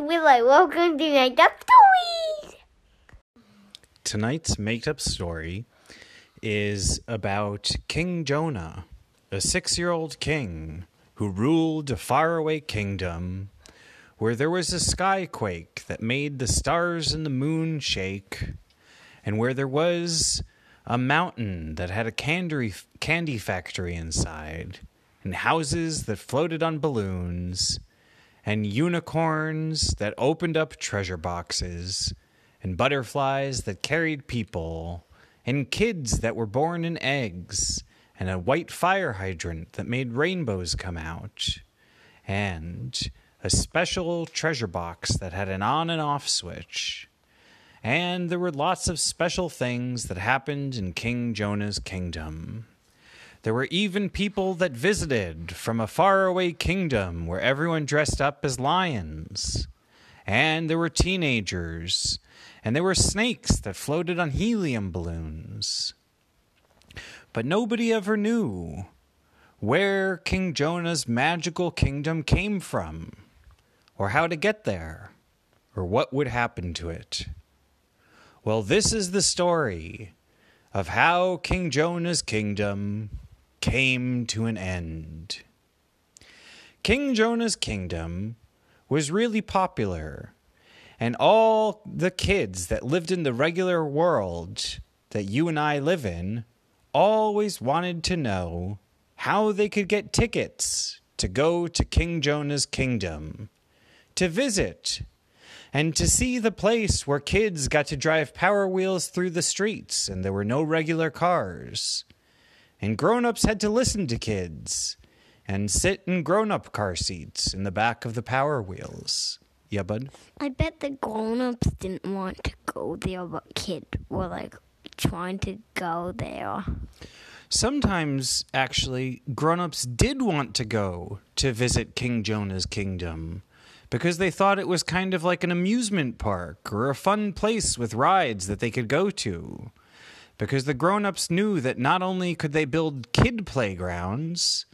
Willow. Welcome to Make Up Stories. Tonight's made up story is about King Jonah, a six year old king who ruled a faraway kingdom where there was a skyquake that made the stars and the moon shake, and where there was a mountain that had a candy, candy factory inside, and houses that floated on balloons, and unicorns that opened up treasure boxes, and butterflies that carried people, and kids that were born in eggs, and a white fire hydrant that made rainbows come out, and a special treasure box that had an on and off switch. And there were lots of special things that happened in King Jonah's kingdom. There were even people that visited from a faraway kingdom where everyone dressed up as lions. And there were teenagers, and there were snakes that floated on helium balloons. But nobody ever knew where King Jonah's magical kingdom came from, or how to get there, or what would happen to it. Well, this is the story of how King Jonah's kingdom came to an end. King Jonah's kingdom was really popular, and all the kids that lived in the regular world that you and I live in always wanted to know how they could get tickets to go to King Jonah's kingdom, to visit, and to see the place where kids got to drive power wheels through the streets and there were no regular cars. And grown ups had to listen to kids and sit in grown up car seats in the back of the power wheels. Yeah, bud? I bet the grown-ups didn't want to go there, but kids were like trying to go there. Sometimes, actually, grown ups did want to go to visit King Jonah's kingdom because they thought it was kind of like an amusement park or a fun place with rides that they could go to. Because the grown ups knew that not only could they build kid playgrounds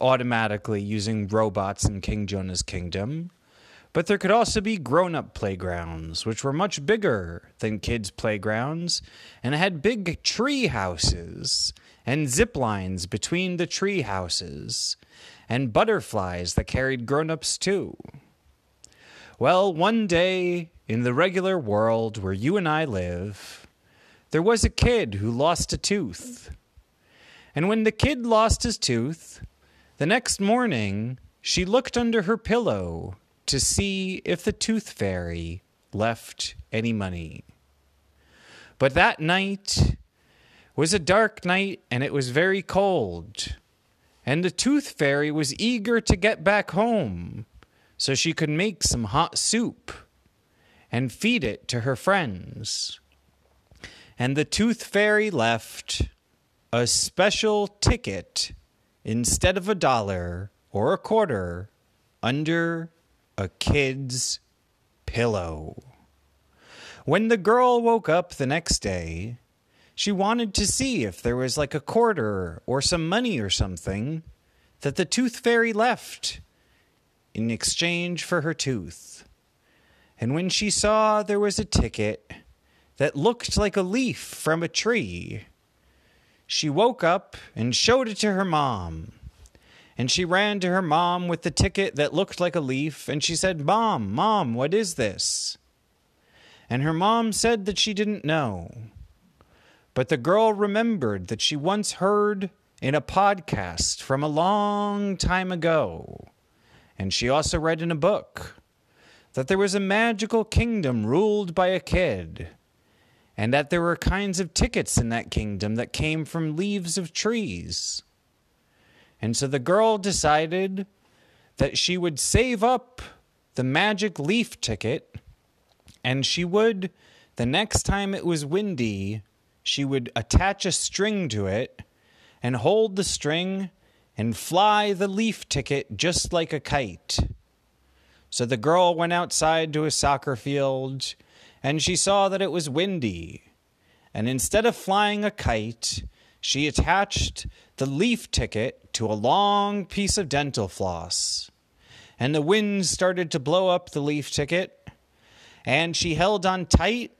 automatically using robots in King Jonah's kingdom, but there could also be grown up playgrounds, which were much bigger than kids' playgrounds and had big tree houses and zip lines between the tree houses and butterflies that carried grown ups too. Well, one day in the regular world where you and I live, there was a kid who lost a tooth. And when the kid lost his tooth, the next morning she looked under her pillow to see if the tooth fairy left any money. But that night was a dark night and it was very cold. And the tooth fairy was eager to get back home so she could make some hot soup and feed it to her friends. And the tooth fairy left a special ticket instead of a dollar or a quarter under a kid's pillow. When the girl woke up the next day, she wanted to see if there was like a quarter or some money or something that the tooth fairy left in exchange for her tooth. And when she saw there was a ticket that looked like a leaf from a tree, she woke up and showed it to her mom. And she ran to her mom with the ticket that looked like a leaf, and she said, Mom, Mom, what is this? And her mom said that she didn't know. But the girl remembered that she once heard in a podcast from a long time ago, and she also read in a book, that there was a magical kingdom ruled by a kid, and that there were kinds of tickets in that kingdom that came from leaves of trees. And so the girl decided that she would save up the magic leaf ticket and she would, the next time it was windy, she would attach a string to it and hold the string and fly the leaf ticket just like a kite. So the girl went outside to a soccer field and she saw that it was windy. And instead of flying a kite, she attached the leaf ticket to a long piece of dental floss. and the wind started to blow up the leaf ticket, and she held on tight,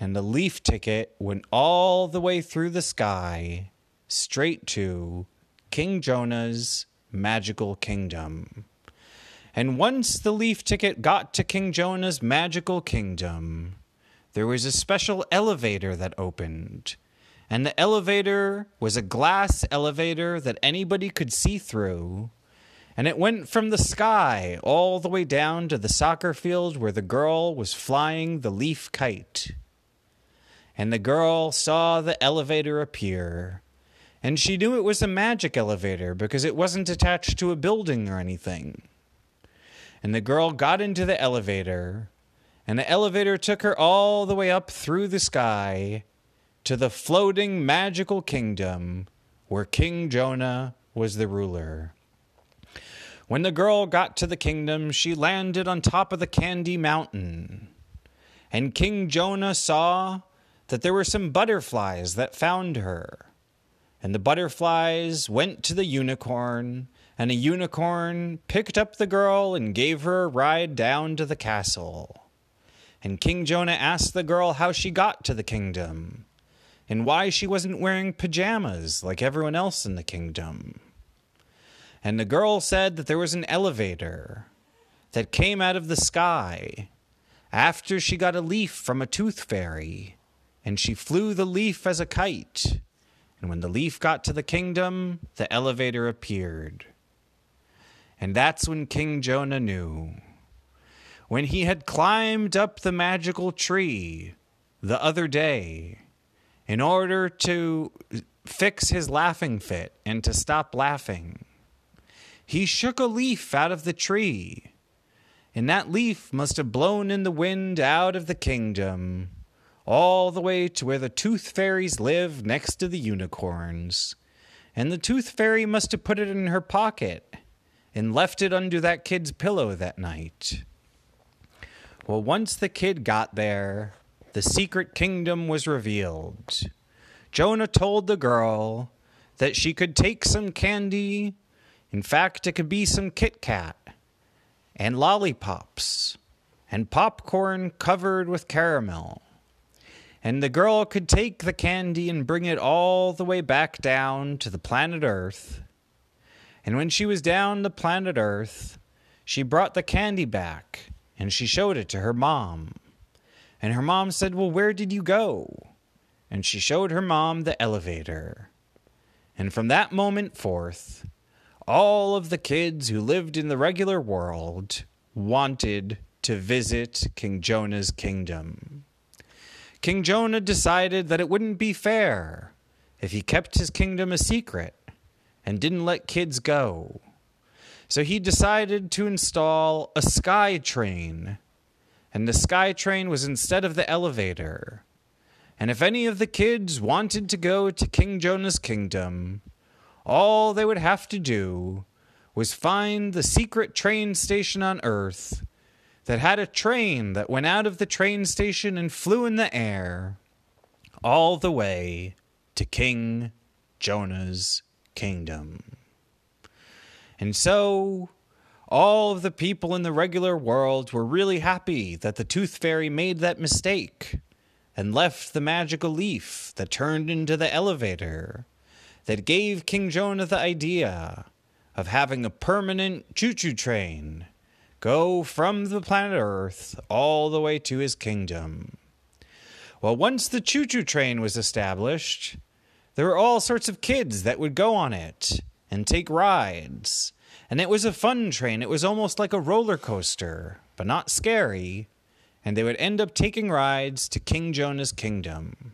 and the leaf ticket went all the way through the sky, straight to King Jonah's magical kingdom. And once the leaf ticket got to King Jonah's magical kingdom, there was a special elevator that opened. And the elevator was a glass elevator that anybody could see through. And it went from the sky all the way down to the soccer field where the girl was flying the leaf kite. And the girl saw the elevator appear. And she knew it was a magic elevator because it wasn't attached to a building or anything and the girl got into the elevator, and the elevator took her all the way up through the sky to the floating magical kingdom where King Jonah was the ruler. When the girl got to the kingdom, she landed on top of the Candy Mountain. And King Jonah saw that there were some butterflies that found her. And the butterflies went to the unicorn and a unicorn picked up the girl and gave her a ride down to the castle. And King Jonah asked the girl how she got to the kingdom, and why she wasn't wearing pajamas like everyone else in the kingdom. And the girl said that there was an elevator that came out of the sky after she got a leaf from a tooth fairy, and she flew the leaf as a kite. And when the leaf got to the kingdom, the elevator appeared. And that's when King Jonah knew. When he had climbed up the magical tree the other day in order to fix his laughing fit and to stop laughing, he shook a leaf out of the tree. And that leaf must have blown in the wind out of the kingdom all the way to where the tooth fairies live next to the unicorns. And the tooth fairy must have put it in her pocket and left it under that kid's pillow that night. Well, once the kid got there, the secret kingdom was revealed. Jonah told the girl that she could take some candy. In fact, it could be some Kit Kat and lollipops and popcorn covered with caramel. And the girl could take the candy and bring it all the way back down to the planet Earth and when she was down the planet Earth, she brought the candy back and she showed it to her mom. And her mom said, Well, where did you go? And she showed her mom the elevator. And from that moment forth, all of the kids who lived in the regular world wanted to visit King Jonah's kingdom. King Jonah decided that it wouldn't be fair if he kept his kingdom a secret and didn't let kids go. So he decided to install a sky train. And the sky train was instead of the elevator. And if any of the kids wanted to go to King Jonah's kingdom, all they would have to do was find the secret train station on Earth that had a train that went out of the train station and flew in the air all the way to King Jonah's kingdom. And so all of the people in the regular world were really happy that the Tooth Fairy made that mistake and left the magical leaf that turned into the elevator that gave King Jonah the idea of having a permanent choo choo train go from the planet Earth all the way to his kingdom. Well, once the choo choo train was established, there were all sorts of kids that would go on it and take rides. And it was a fun train. It was almost like a roller coaster, but not scary. And they would end up taking rides to King Jonah's kingdom.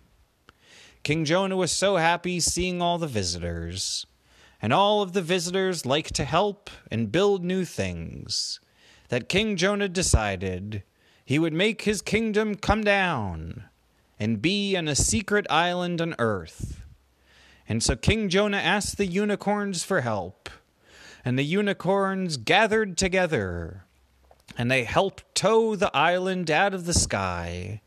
King Jonah was so happy seeing all the visitors. And all of the visitors liked to help and build new things. That King Jonah decided he would make his kingdom come down and be on a secret island on earth and so King Jonah asked the unicorns for help. And the unicorns gathered together. And they helped tow the island out of the sky.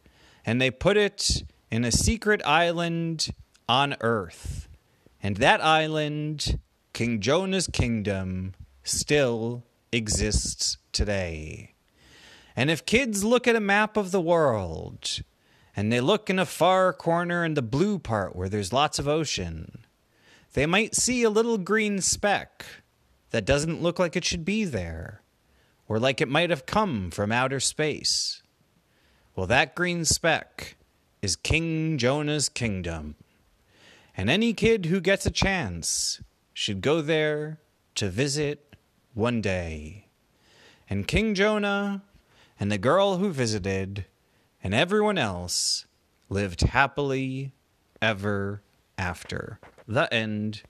And they put it in a secret island on earth. And that island, King Jonah's kingdom, still exists today. And if kids look at a map of the world and they look in a far corner in the blue part where there's lots of ocean, they might see a little green speck that doesn't look like it should be there, or like it might have come from outer space. Well, that green speck is King Jonah's kingdom. And any kid who gets a chance should go there to visit one day. And King Jonah and the girl who visited and everyone else lived happily ever after. The end.